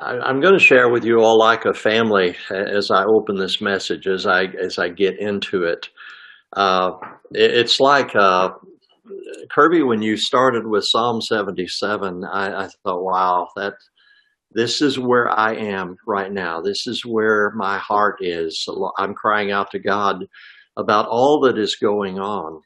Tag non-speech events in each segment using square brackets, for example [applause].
I, am going to share with you all like a family as I open this message, as I as I get into it. Uh, it it's like uh, Kirby when you started with Psalm 77. I, I thought, wow, that this is where I am right now. This is where my heart is. I'm crying out to God about all that is going on.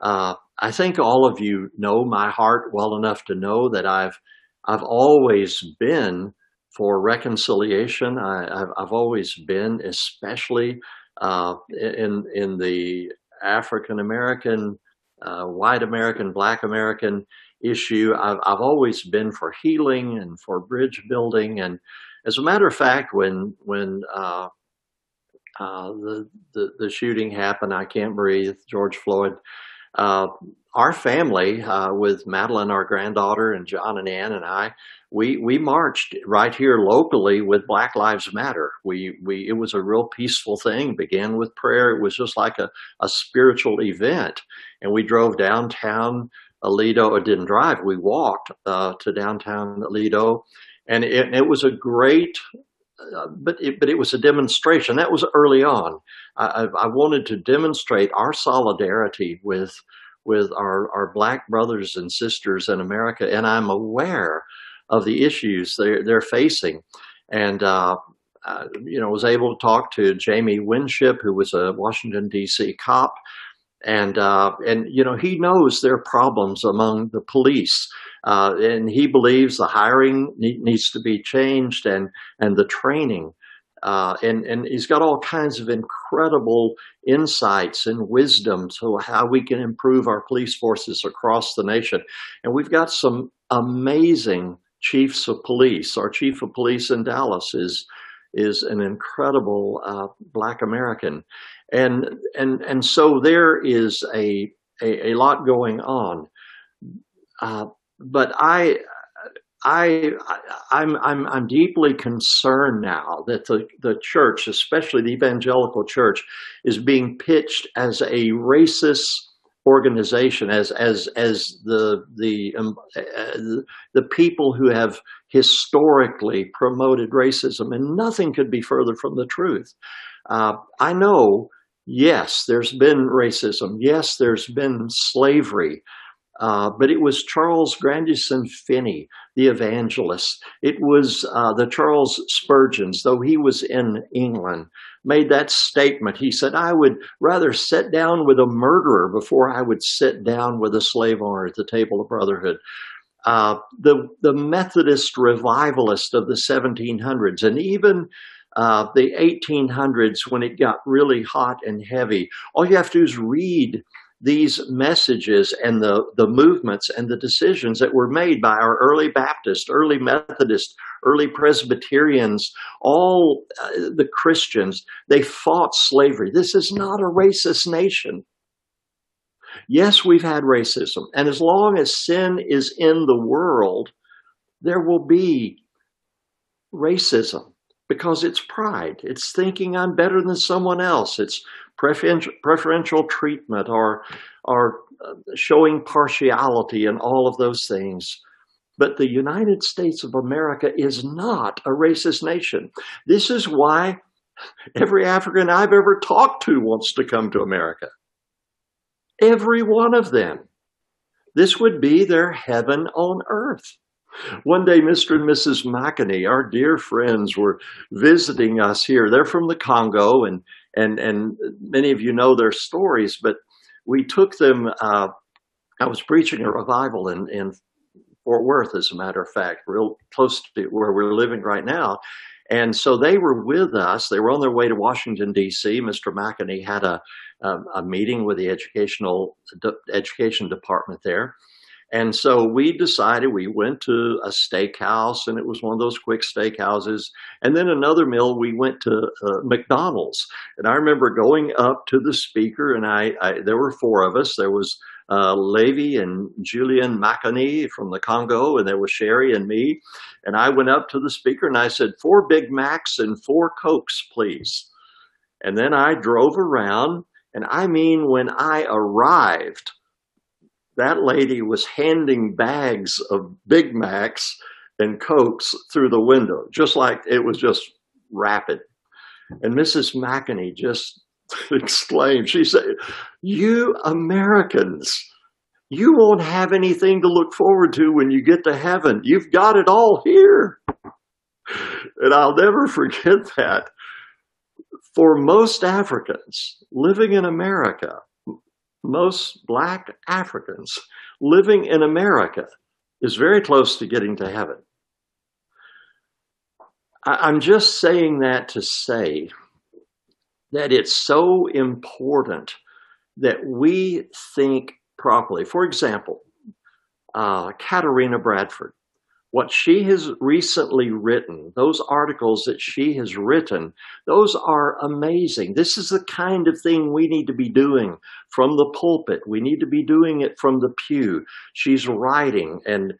Uh, I think all of you know my heart well enough to know that I've I've always been for reconciliation. I, have always been, especially uh, in in the African American, uh, white American, Black American issue. I've, I've always been for healing and for bridge building. And as a matter of fact, when when uh, uh the, the the shooting happened, I can't breathe. George Floyd. Our family, uh, with Madeline, our granddaughter, and John and Ann and I, we we marched right here locally with Black Lives Matter. We we it was a real peaceful thing. Began with prayer. It was just like a, a spiritual event, and we drove downtown Aledo. Or didn't drive. We walked uh, to downtown Aledo, and it, it was a great. Uh, but it, but it was a demonstration. That was early on. I, I wanted to demonstrate our solidarity with with our, our black brothers and sisters in America, and I'm aware of the issues they're, they're facing. And, uh, uh, you know, was able to talk to Jamie Winship, who was a Washington, D.C. cop. And, uh, and, you know, he knows there are problems among the police. Uh, and he believes the hiring needs to be changed and, and the training. Uh, and, and he's got all kinds of incredible insights and wisdom to how we can improve our police forces across the nation. And we've got some amazing chiefs of police. Our chief of police in Dallas is is an incredible uh, Black American, and and and so there is a a, a lot going on. Uh, but I I, I'm, I'm, I'm deeply concerned now that the, the church, especially the evangelical church, is being pitched as a racist organization, as, as, as the, the, um, uh, the people who have historically promoted racism. And nothing could be further from the truth. Uh, I know, yes, there's been racism. Yes, there's been slavery. Uh, but it was Charles Grandison Finney, the evangelist. It was uh, the Charles Spurgeons, though he was in England, made that statement. He said, I would rather sit down with a murderer before I would sit down with a slave owner at the table of brotherhood. Uh, the, the Methodist revivalist of the 1700s and even uh, the 1800s when it got really hot and heavy. All you have to do is read these messages and the, the movements and the decisions that were made by our early Baptist, early Methodist, early Presbyterians, all uh, the Christians, they fought slavery. This is not a racist nation. Yes, we've had racism. And as long as sin is in the world, there will be racism because it's pride. It's thinking I'm better than someone else. It's preferential, treatment or, or uh, showing partiality and all of those things. But the United States of America is not a racist nation. This is why every African I've ever talked to wants to come to America. Every one of them. This would be their heaven on earth. One day, Mr. and Mrs. McAnee, our dear friends, were visiting us here. They're from the Congo, and and and many of you know their stories. But we took them. Uh, I was preaching a revival in in Fort Worth, as a matter of fact, real close to where we're living right now. And so they were with us. They were on their way to Washington D.C. Mr. McAnee had a a, a meeting with the educational education department there and so we decided we went to a steakhouse, and it was one of those quick steakhouses. And then another meal, we went to uh, McDonald's. And I remember going up to the speaker, and I, I there were four of us. There was uh, Levy and Julian McAnee from the Congo, and there was Sherry and me. And I went up to the speaker and I said, Four Big Macs and four Cokes, please. And then I drove around, and I mean, when I arrived, that lady was handing bags of Big Macs and cokes through the window, just like it was just rapid. And Mrs. McKinney just [laughs] exclaimed, she said, You Americans, you won't have anything to look forward to when you get to heaven. You've got it all here. And I'll never [laughs] forget that. For most Africans living in America, most black Africans living in America is very close to getting to heaven. I'm just saying that to say that it's so important that we think properly. For example, uh, Katarina Bradford, what she has recently written, those articles that she has written, those are amazing. This is the kind of thing we need to be doing from the pulpit. We need to be doing it from the pew. She's writing and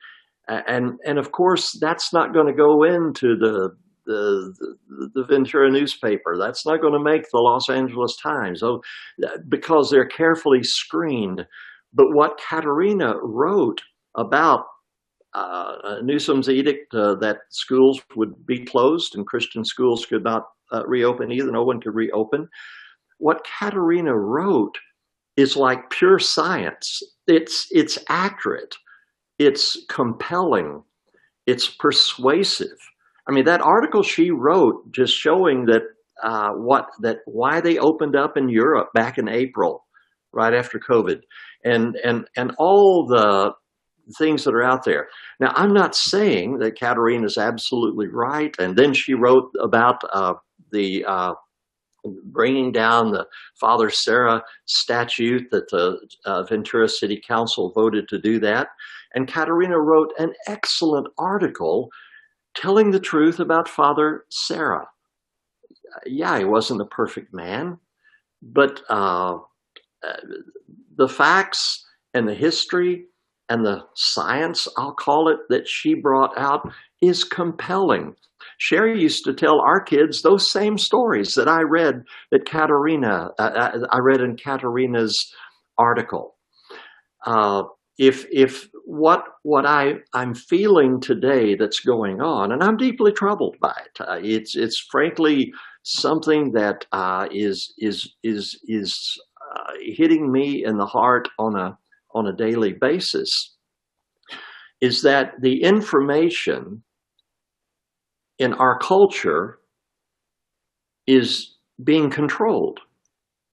and and of course that's not going to go into the the, the, the Ventura newspaper. That's not going to make the Los Angeles Times oh, because they're carefully screened. But what Katarina wrote about uh, Newsom's edict uh, that schools would be closed and Christian schools could not uh, reopen either, no one could reopen. What Katerina wrote is like pure science. It's, it's accurate, it's compelling, it's persuasive. I mean, that article she wrote just showing that uh, what that why they opened up in Europe back in April, right after COVID, and and and all the things that are out there. Now, I'm not saying that Katarina is absolutely right. And then she wrote about uh, the uh, bringing down the Father Serra statute that the uh, Ventura City Council voted to do that. And Katarina wrote an excellent article telling the truth about Father Serra. Yeah, he wasn't a perfect man, but uh, uh, the facts and the history and the science, I'll call it, that she brought out is compelling. Sherry used to tell our kids those same stories that I read that Katarina, uh, uh I read in Katarina's article. Uh, if if what what I I'm feeling today that's going on, and I'm deeply troubled by it. Uh, it's it's frankly something that uh, is is is is uh, hitting me in the heart on a on a daily basis. Is that the information in our culture is being controlled?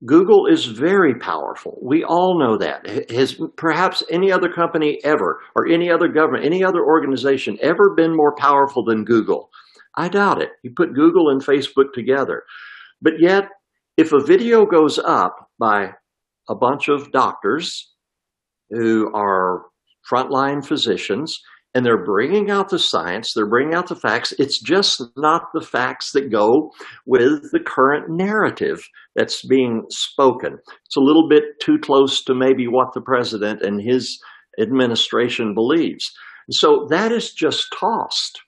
Google is very powerful. We all know that. Has perhaps any other company ever, or any other government, any other organization ever been more powerful than Google? I doubt it. You put Google and Facebook together. But yet, if a video goes up by a bunch of doctors who are frontline physicians and they're bringing out the science, they're bringing out the facts. It's just not the facts that go with the current narrative that's being spoken. It's a little bit too close to maybe what the president and his administration believes. So that is just tossed.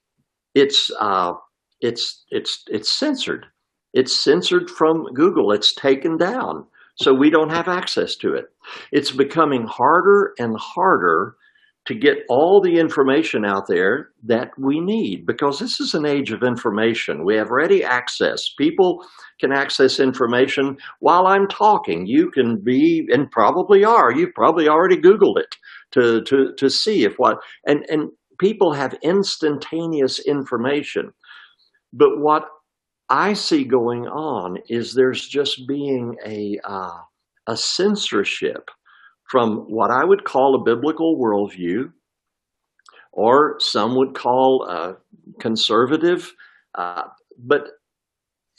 It's uh, it's it's it's censored. It's censored from Google. It's taken down. So we don't have access to it. It's becoming harder and harder to get all the information out there that we need because this is an age of information. We have ready access. People can access information while I'm talking. You can be, and probably are, you've probably already Googled it to, to, to see if what, and, and people have instantaneous information. But what I see going on is there's just being a, uh, a censorship from what I would call a biblical worldview, or some would call a conservative. Uh, but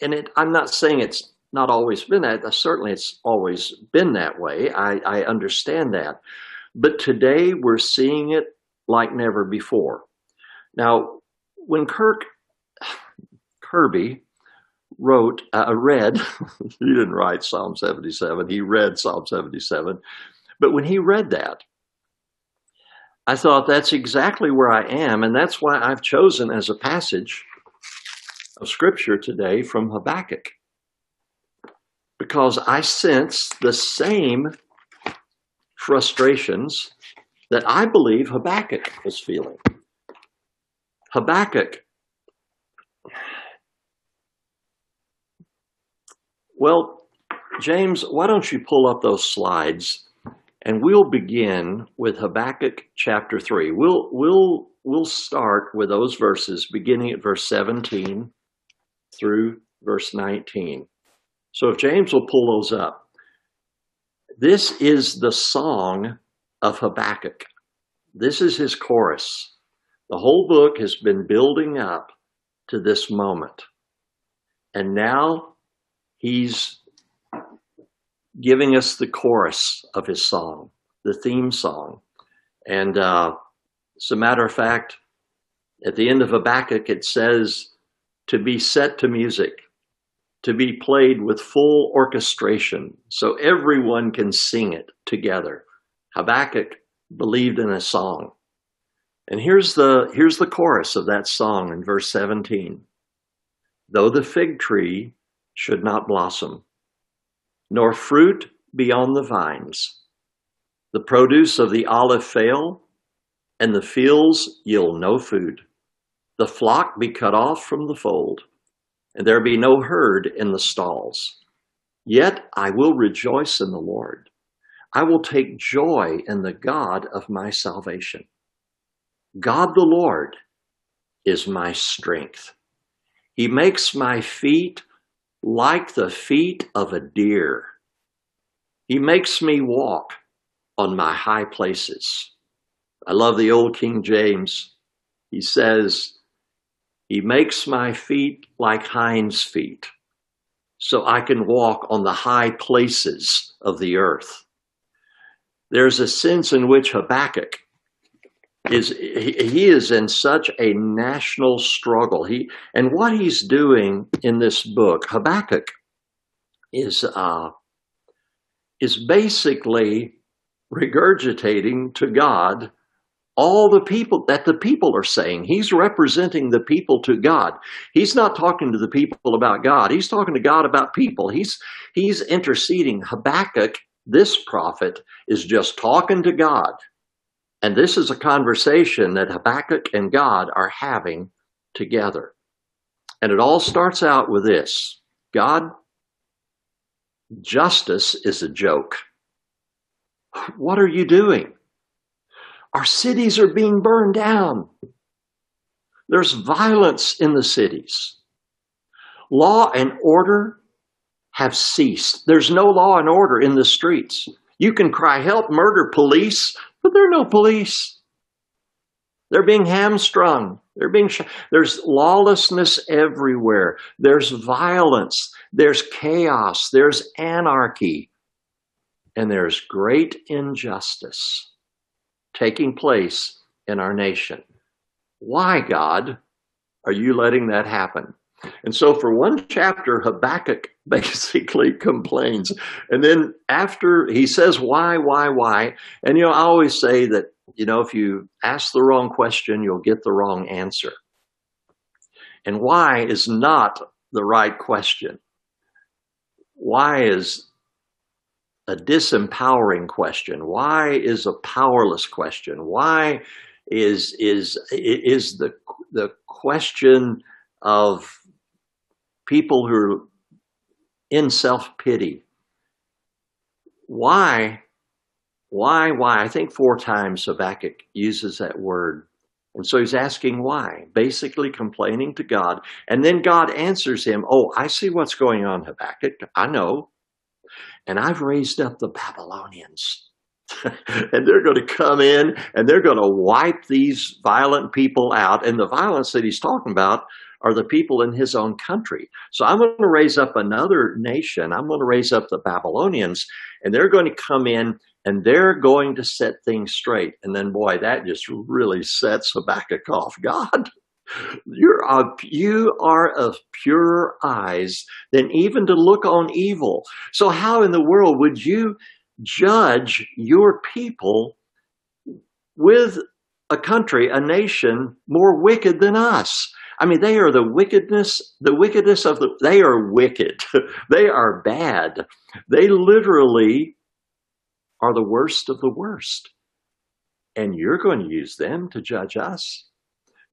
and it, I'm not saying it's not always been that. Certainly, it's always been that way. I, I understand that, but today we're seeing it like never before. Now, when Kirk [sighs] Kirby wrote, uh, read, [laughs] he didn't write Psalm 77, he read Psalm 77. But when he read that, I thought that's exactly where I am. And that's why I've chosen as a passage of scripture today from Habakkuk. Because I sense the same frustrations that I believe Habakkuk was feeling. Habakkuk. Well, James, why don't you pull up those slides and we'll begin with Habakkuk chapter 3. We'll we'll we'll start with those verses beginning at verse 17 through verse 19. So if James will pull those up. This is the song of Habakkuk. This is his chorus. The whole book has been building up to this moment. And now he's giving us the chorus of his song, the theme song. And uh, as a matter of fact, at the end of Habakkuk, it says to be set to music, to be played with full orchestration, so everyone can sing it together. Habakkuk believed in a song. And here's the, here's the chorus of that song in verse 17. Though the fig tree should not blossom, nor fruit be on the vines. The produce of the olive fail, and the fields yield no food. The flock be cut off from the fold, and there be no herd in the stalls. Yet I will rejoice in the Lord. I will take joy in the God of my salvation. God the Lord is my strength. He makes my feet like the feet of a deer. He makes me walk on my high places. I love the old King James. He says, He makes my feet like hinds' feet, so I can walk on the high places of the earth. There's a sense in which Habakkuk is he is in such a national struggle. He and what he's doing in this book, Habakkuk, is uh, is basically regurgitating to God all the people that the people are saying. He's representing the people to God. He's not talking to the people about God. He's talking to God about people. He's he's interceding. Habakkuk, this prophet, is just talking to God and this is a conversation that Habakkuk and God are having together. And it all starts out with this God, justice is a joke. What are you doing? Our cities are being burned down. There's violence in the cities. Law and order have ceased. There's no law and order in the streets. You can cry, help, murder, police. But there are no police. They're being hamstrung. They're being sh- there's lawlessness everywhere. There's violence. There's chaos. There's anarchy. And there's great injustice taking place in our nation. Why, God, are you letting that happen? And so for one chapter, Habakkuk [laughs] basically complains. And then after he says, why, why, why? And, you know, I always say that, you know, if you ask the wrong question, you'll get the wrong answer. And why is not the right question. Why is a disempowering question? Why is a powerless question? Why is is is the the question of people who are in self pity. Why? Why? Why? I think four times Habakkuk uses that word. And so he's asking why, basically complaining to God. And then God answers him, Oh, I see what's going on, Habakkuk. I know. And I've raised up the Babylonians. [laughs] and they're going to come in and they're going to wipe these violent people out. And the violence that he's talking about are the people in his own country. So I'm going to raise up another nation. I'm going to raise up the Babylonians, and they're going to come in and they're going to set things straight. And then, boy, that just really sets Habakkuk off. [laughs] God, you're a, you are of purer eyes than even to look on evil. So how in the world would you judge your people with a country, a nation more wicked than us? I mean, they are the wickedness, the wickedness of the, they are wicked. [laughs] they are bad. They literally are the worst of the worst. And you're going to use them to judge us.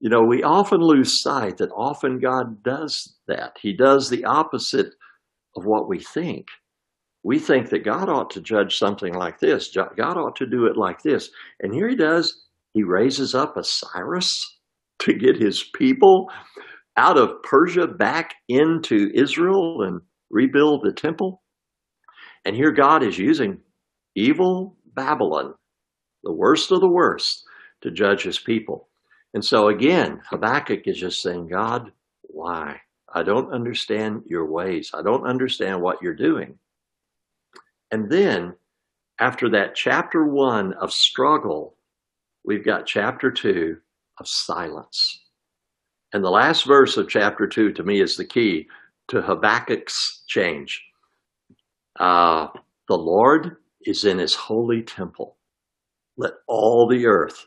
You know, we often lose sight that often God does that. He does the opposite of what we think. We think that God ought to judge something like this, God ought to do it like this. And here he does. He raises up a Cyrus to get his people out of Persia back into Israel and rebuild the temple. And here God is using evil Babylon, the worst of the worst, to judge his people. And so again, Habakkuk is just saying, God, why? I don't understand your ways. I don't understand what you're doing. And then after that chapter one of struggle, we've got chapter two of silence. And the last verse of chapter two to me is the key to Habakkuk's change. Uh, the Lord is in his holy temple. Let all the earth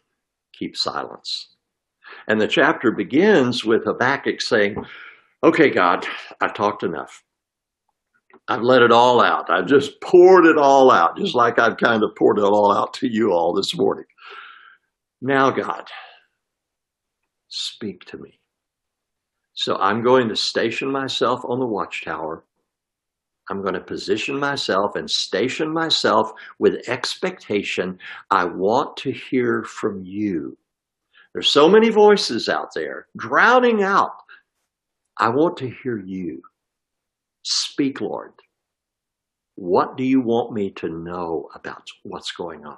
keep silence. And the chapter begins with Habakkuk saying, Okay, God, I've talked enough. I've let it all out. I've just poured it all out, just like I've kind of poured it all out to you all this morning. Now, God, speak to me. So I'm going to station myself on the watchtower. I'm going to position myself and station myself with expectation. I want to hear from you. There's so many voices out there drowning out. I want to hear you. Speak, Lord. What do you want me to know about what's going on?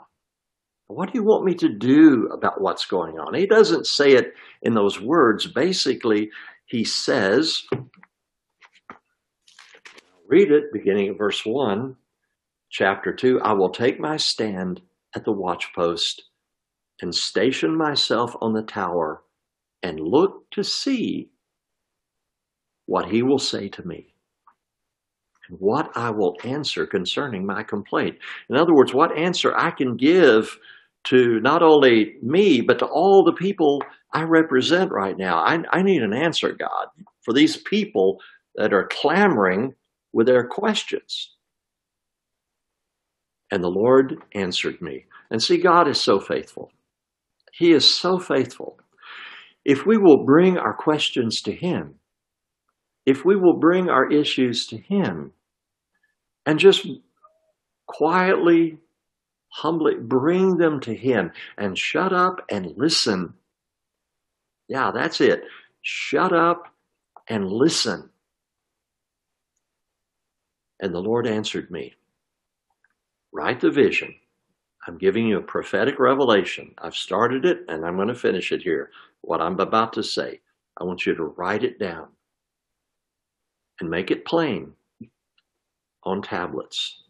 What do you want me to do about what's going on? He doesn't say it in those words. Basically, he says, read it beginning at verse 1, chapter 2 I will take my stand at the watchpost and station myself on the tower and look to see what he will say to me what I will answer concerning my complaint. In other words, what answer I can give to not only me, but to all the people I represent right now. I, I need an answer, God, for these people that are clamoring with their questions. And the Lord answered me. And see, God is so faithful. He is so faithful. If we will bring our questions to Him, if we will bring our issues to Him and just quietly, humbly bring them to Him and shut up and listen. Yeah, that's it. Shut up and listen. And the Lord answered me Write the vision. I'm giving you a prophetic revelation. I've started it and I'm going to finish it here. What I'm about to say, I want you to write it down and make it plain on tablets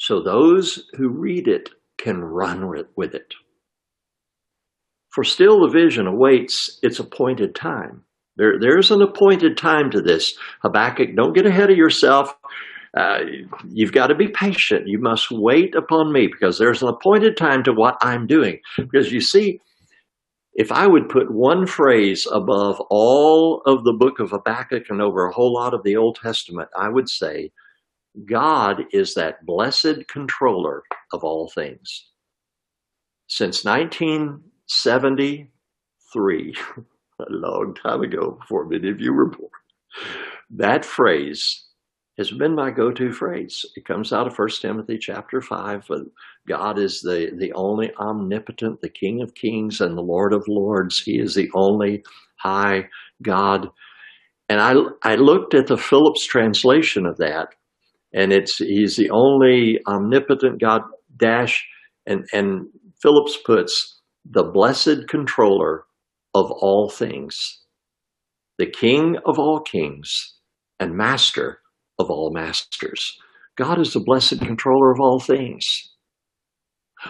so those who read it can run with it. For still the vision awaits its appointed time. There, there's an appointed time to this. Habakkuk, don't get ahead of yourself. Uh, you've got to be patient. You must wait upon me because there's an appointed time to what I'm doing. Because you see, if I would put one phrase above all of the book of Habakkuk and over a whole lot of the Old Testament, I would say, God is that blessed controller of all things. Since 1973, [laughs] a long time ago before many of you were born, that phrase has been my go-to phrase. It comes out of 1 Timothy chapter 5. God is the, the only omnipotent, the King of kings and the Lord of lords. He is the only high God. And I, I looked at the Phillips translation of that, and it's he's the only omnipotent God dash, and, and Phillips puts the blessed controller of all things, the King of all kings and master of all masters. God is the blessed controller of all things.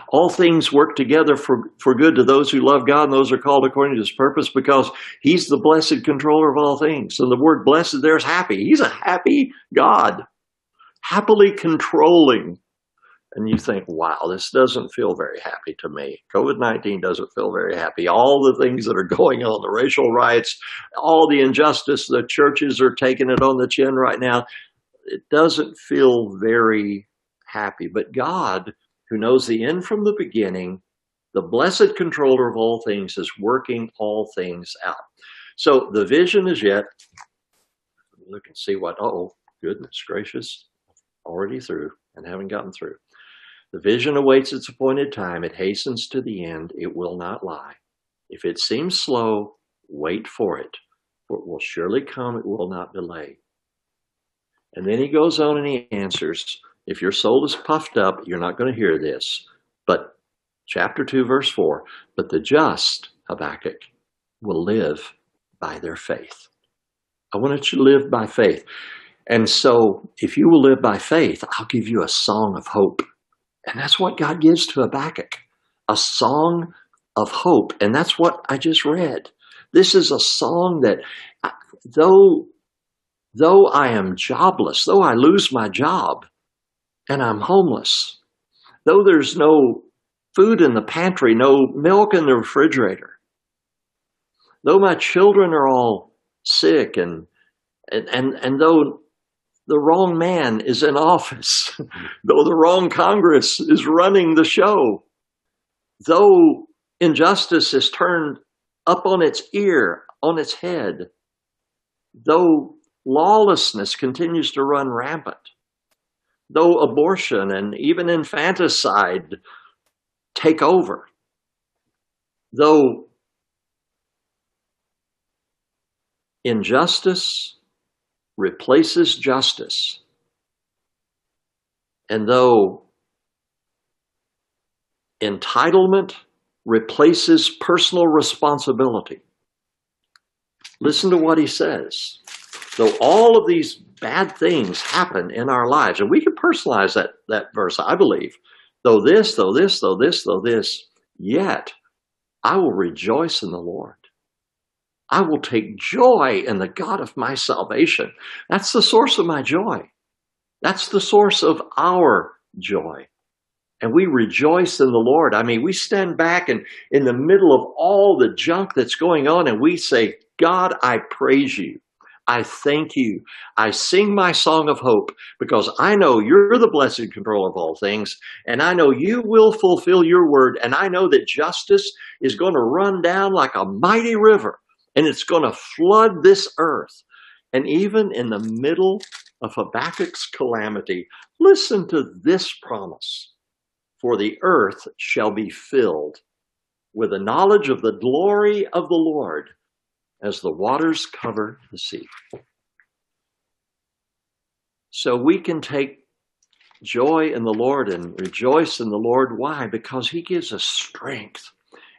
All things work together for, for good to those who love God and those are called according to his purpose because he's the blessed controller of all things. And the word blessed there is happy. He's a happy God, happily controlling. And you think, wow, this doesn't feel very happy to me. COVID 19 doesn't feel very happy. All the things that are going on, the racial riots, all the injustice, the churches are taking it on the chin right now it doesn't feel very happy. But God, who knows the end from the beginning, The blessed controller of all things is working all things out. So the vision is yet, look and see what, oh, goodness gracious, already through and haven't gotten through. The vision awaits its appointed time. It hastens to the end. It will not lie. If it seems slow, wait for it, for it will surely come. It will not delay. And then he goes on and he answers, if your soul is puffed up, you're not going to hear this. But chapter 2, verse 4, but the just, Habakkuk, will live by their faith. I want you to live by faith. And so, if you will live by faith, I'll give you a song of hope. And that's what God gives to Habakkuk a song of hope. And that's what I just read. This is a song that, though, though I am jobless, though I lose my job and I'm homeless, though there's no food in the pantry, no milk in the refrigerator, though my children are all sick and, and, and, and though the wrong man is in office, [laughs] though the wrong Congress is running the show, though injustice is turned up on its ear, on its head, though lawlessness continues to run rampant, though abortion and even infanticide take over, though injustice replaces justice, and though entitlement replaces personal responsibility. Listen to what he says. Though all of these bad things happen in our lives, and we can personalize that, that verse, I believe. Though this, though this, though this, though this, yet I will rejoice in the Lord. I will take joy in the God of my salvation. That's the source of my joy. That's the source of our joy and we rejoice in the Lord. I mean, we stand back and in the middle of all the junk that's going on and we say, God, I praise you. I thank you. I sing my song of hope because I know you're the blessed control of all things, and I know you will fulfill your word, and I know that justice is going to run down like a mighty river, and it's going to flood this earth. And even in the middle of Habakkuk's calamity, listen to this promise for the earth shall be filled with the knowledge of the glory of the Lord as the waters cover the sea. So we can take joy in the Lord and rejoice in the Lord. Why? Because He gives us strength.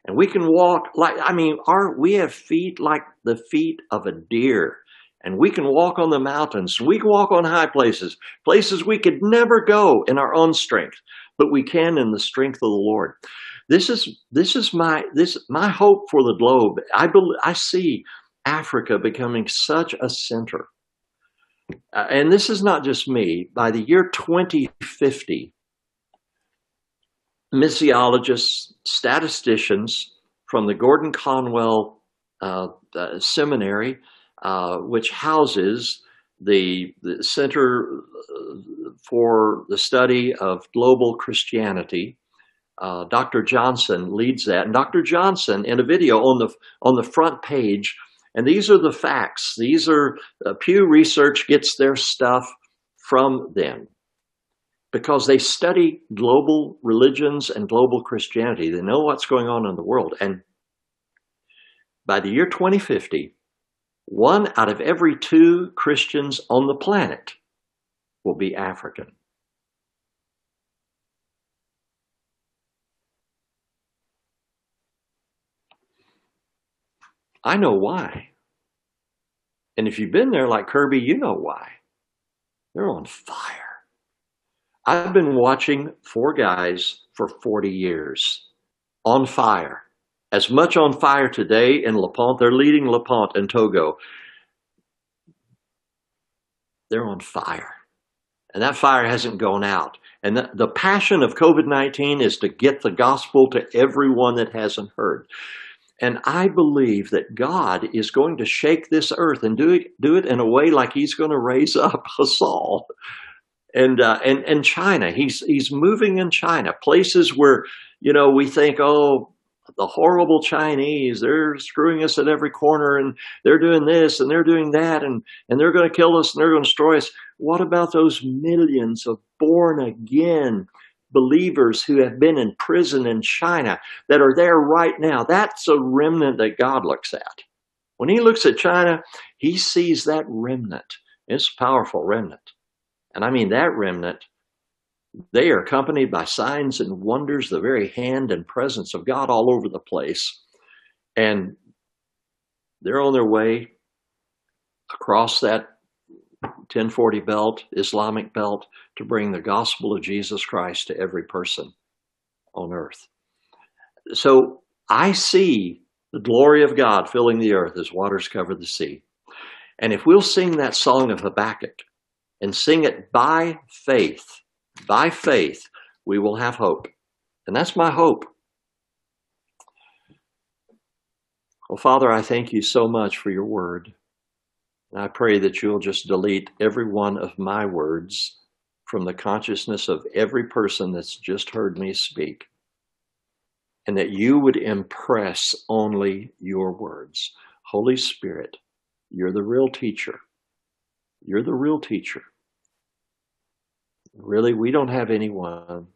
And we can walk like, I mean, our, we have feet like the feet of a deer. And we can walk on the mountains. We can walk on high places, places we could never go in our own strength but we can in the strength of the Lord. This is this is my this my hope for the globe. I believe I see Africa becoming such a center. Uh, and this is not just me. By the year 2050, missiologists, statisticians from the Gordon Conwell uh, uh, Seminary, uh, which houses the, the Center for the Study of Global Christianity. Uh, Dr. Johnson leads that. And Dr. Johnson, in a video on the, on the front page, and these are the facts. These are, uh, Pew Research gets their stuff from them because they study global religions and global Christianity. They know what's going on in the world. And by the year 2050, one out of every two Christians on the planet will be African. I know why. And if you've been there like Kirby, you know why. They're on fire. I've been watching four guys for 40 years on fire. As much on fire today in Lepant, they're leading Lepant and Togo. They're on fire. And that fire hasn't gone out. And the, the passion of COVID 19 is to get the gospel to everyone that hasn't heard. And I believe that God is going to shake this earth and do it, do it in a way like he's going to raise up [laughs] Saul. and uh, and and China. He's he's moving in China, places where you know we think, oh, the horrible Chinese, they're screwing us at every corner, and they're doing this and they're doing that, and and they're going to kill us and they're going to destroy us. What about those millions of born again believers who have been in prison in China that are there right now? That's a remnant that God looks at. When He looks at China, He sees that remnant. It's a powerful remnant. And I mean, that remnant, they are accompanied by signs and wonders, the very hand and presence of God all over the place. And they're on their way across that 1040 belt, Islamic belt, to bring the gospel of Jesus Christ to every person on earth. So I see the glory of God filling the earth as waters cover the sea. And if we'll sing that song of Habakkuk, and sing it by faith, by faith, we will have hope. And that's my hope. Well, Father, I thank you so much for your word. And I pray that you'll just delete every one of my words from the consciousness of every person that's just heard me speak. And that you would impress only your words. Holy Spirit, you're the real teacher. You're the real teacher. Really, we don't have anyone,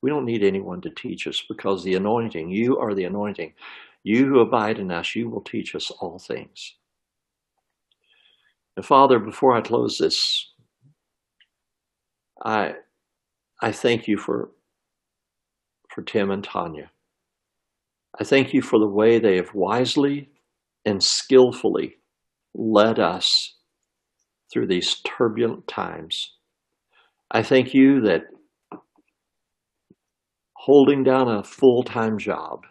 we don't need anyone to teach us because the anointing, you are the anointing. You who abide in us, you will teach us all things. And Father, before I close this, I I thank you for for Tim and Tanya. I thank you for the way they have wisely and skillfully led us through these turbulent times. I thank you that holding down a full time job,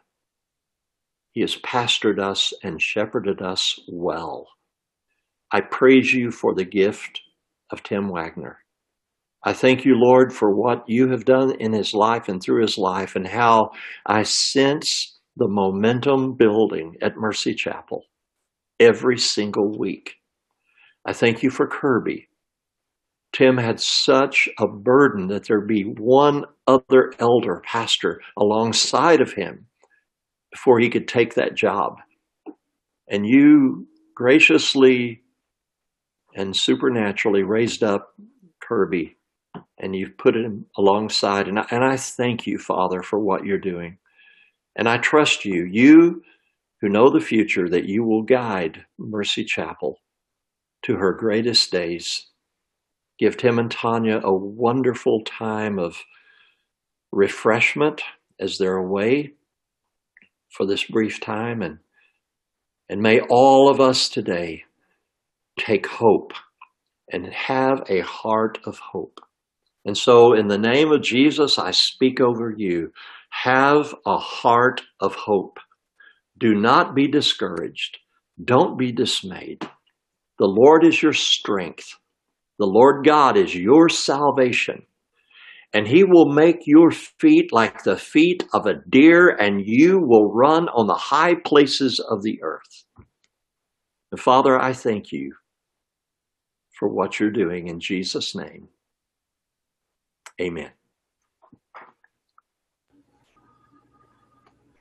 He has pastored us and shepherded us well. I praise you for the gift of Tim Wagner. I thank you, Lord, for what you have done in his life and through his life, and how I sense the momentum building at Mercy Chapel every single week. I thank you for Kirby Tim had such a burden that there be one other elder pastor alongside of him before he could take that job. And you graciously and supernaturally raised up Kirby and you've put him alongside. And I, and I thank you, Father, for what you're doing. And I trust you, you who know the future, that you will guide Mercy Chapel to her greatest days give Tim and Tanya a wonderful time of refreshment as they're away for this brief time. And, and may all of us today take hope and have a heart of hope. And so, in the name of Jesus, I speak over you. Have a heart of hope. Do not be discouraged. Don't be dismayed. The Lord is your strength. The Lord God is your salvation, and he will make your feet like the feet of a deer, and you will run on the high places of the earth. And Father, I thank you for what you're doing in Jesus' name. Amen.